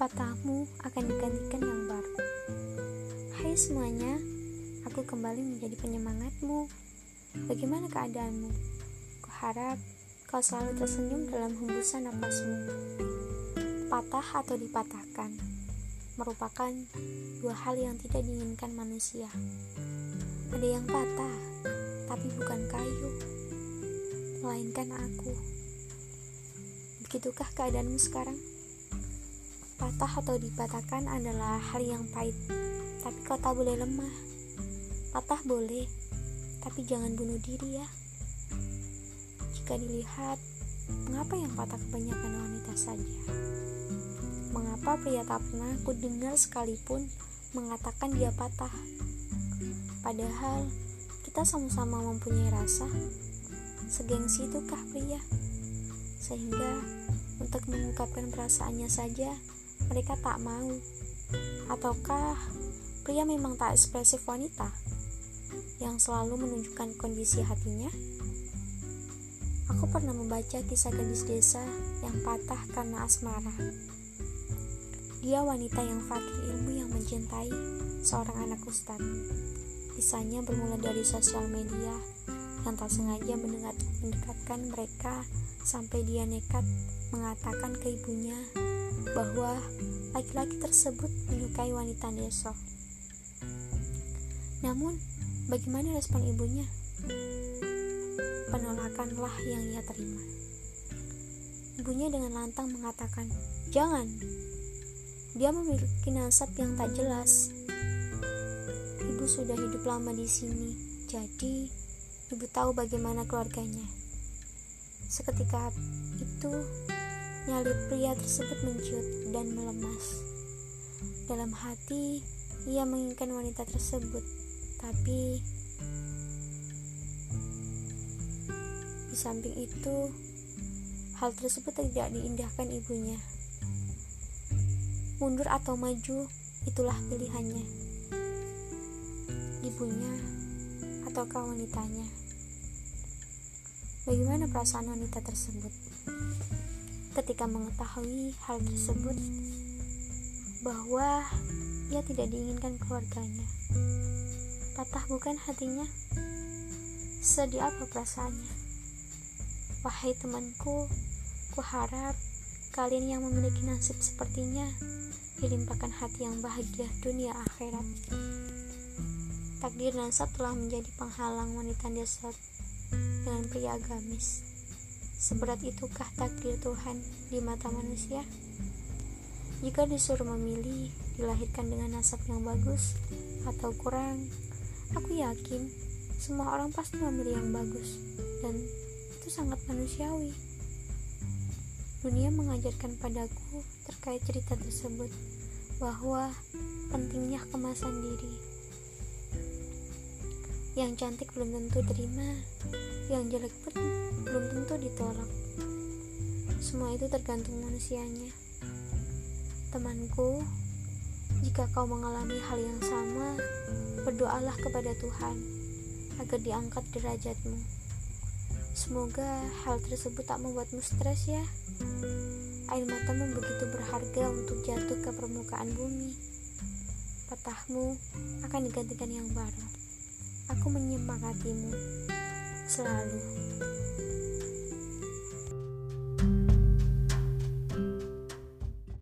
patahmu akan digantikan yang baru. Hai semuanya, aku kembali menjadi penyemangatmu. Bagaimana keadaanmu? Kuharap kau selalu tersenyum dalam hembusan napasmu. Patah atau dipatahkan merupakan dua hal yang tidak diinginkan manusia. Ada yang patah, tapi bukan kayu, melainkan aku. Begitukah keadaanmu sekarang? Patah atau dipatahkan adalah hal yang pahit, tapi kau tak boleh lemah. Patah boleh, tapi jangan bunuh diri ya. Jika dilihat, mengapa yang patah kebanyakan wanita saja? Mengapa pria tak pernah ku dengar sekalipun mengatakan dia patah? Padahal kita sama-sama mempunyai rasa. Segengsi itukah pria? Sehingga untuk mengungkapkan perasaannya saja mereka tak mau. Ataukah pria memang tak ekspresif wanita yang selalu menunjukkan kondisi hatinya? Aku pernah membaca kisah gadis desa yang patah karena asmara. Dia wanita yang fakir ilmu yang mencintai seorang anak ustadz. Kisahnya bermula dari sosial media yang tak sengaja mendengar, mendekatkan mereka sampai dia nekat mengatakan ke ibunya bahwa laki-laki tersebut menyukai wanita desa. Namun, bagaimana respon ibunya? Penolakanlah yang ia terima. Ibunya dengan lantang mengatakan, "Jangan. Dia memiliki nasab yang tak jelas ibu sudah hidup lama di sini, jadi ibu tahu bagaimana keluarganya. Seketika itu, nyali pria tersebut menciut dan melemas. Dalam hati, ia menginginkan wanita tersebut, tapi di samping itu, hal tersebut tidak diindahkan ibunya. Mundur atau maju, itulah pilihannya ibunya ataukah wanitanya. Bagaimana perasaan wanita tersebut ketika mengetahui hal tersebut bahwa ia tidak diinginkan keluarganya? Patah bukan hatinya? Sedih apa perasaannya? Wahai temanku, kuharap kalian yang memiliki nasib sepertinya dilimpahkan hati yang bahagia dunia akhirat. Takdir nasab telah menjadi penghalang wanita desa dengan pria agamis. Seberat itukah takdir Tuhan di mata manusia? Jika disuruh memilih, dilahirkan dengan nasab yang bagus atau kurang, aku yakin semua orang pasti memilih yang bagus, dan itu sangat manusiawi. Dunia mengajarkan padaku terkait cerita tersebut bahwa pentingnya kemasan diri. Yang cantik belum tentu terima, yang jelek pun belum tentu ditolak. Semua itu tergantung manusianya. Temanku, jika kau mengalami hal yang sama, berdoalah kepada Tuhan agar diangkat derajatmu. Semoga hal tersebut tak membuatmu stres ya. Air matamu begitu berharga untuk jatuh ke permukaan bumi. Patahmu akan digantikan yang baru. Aku menyemangatimu selalu.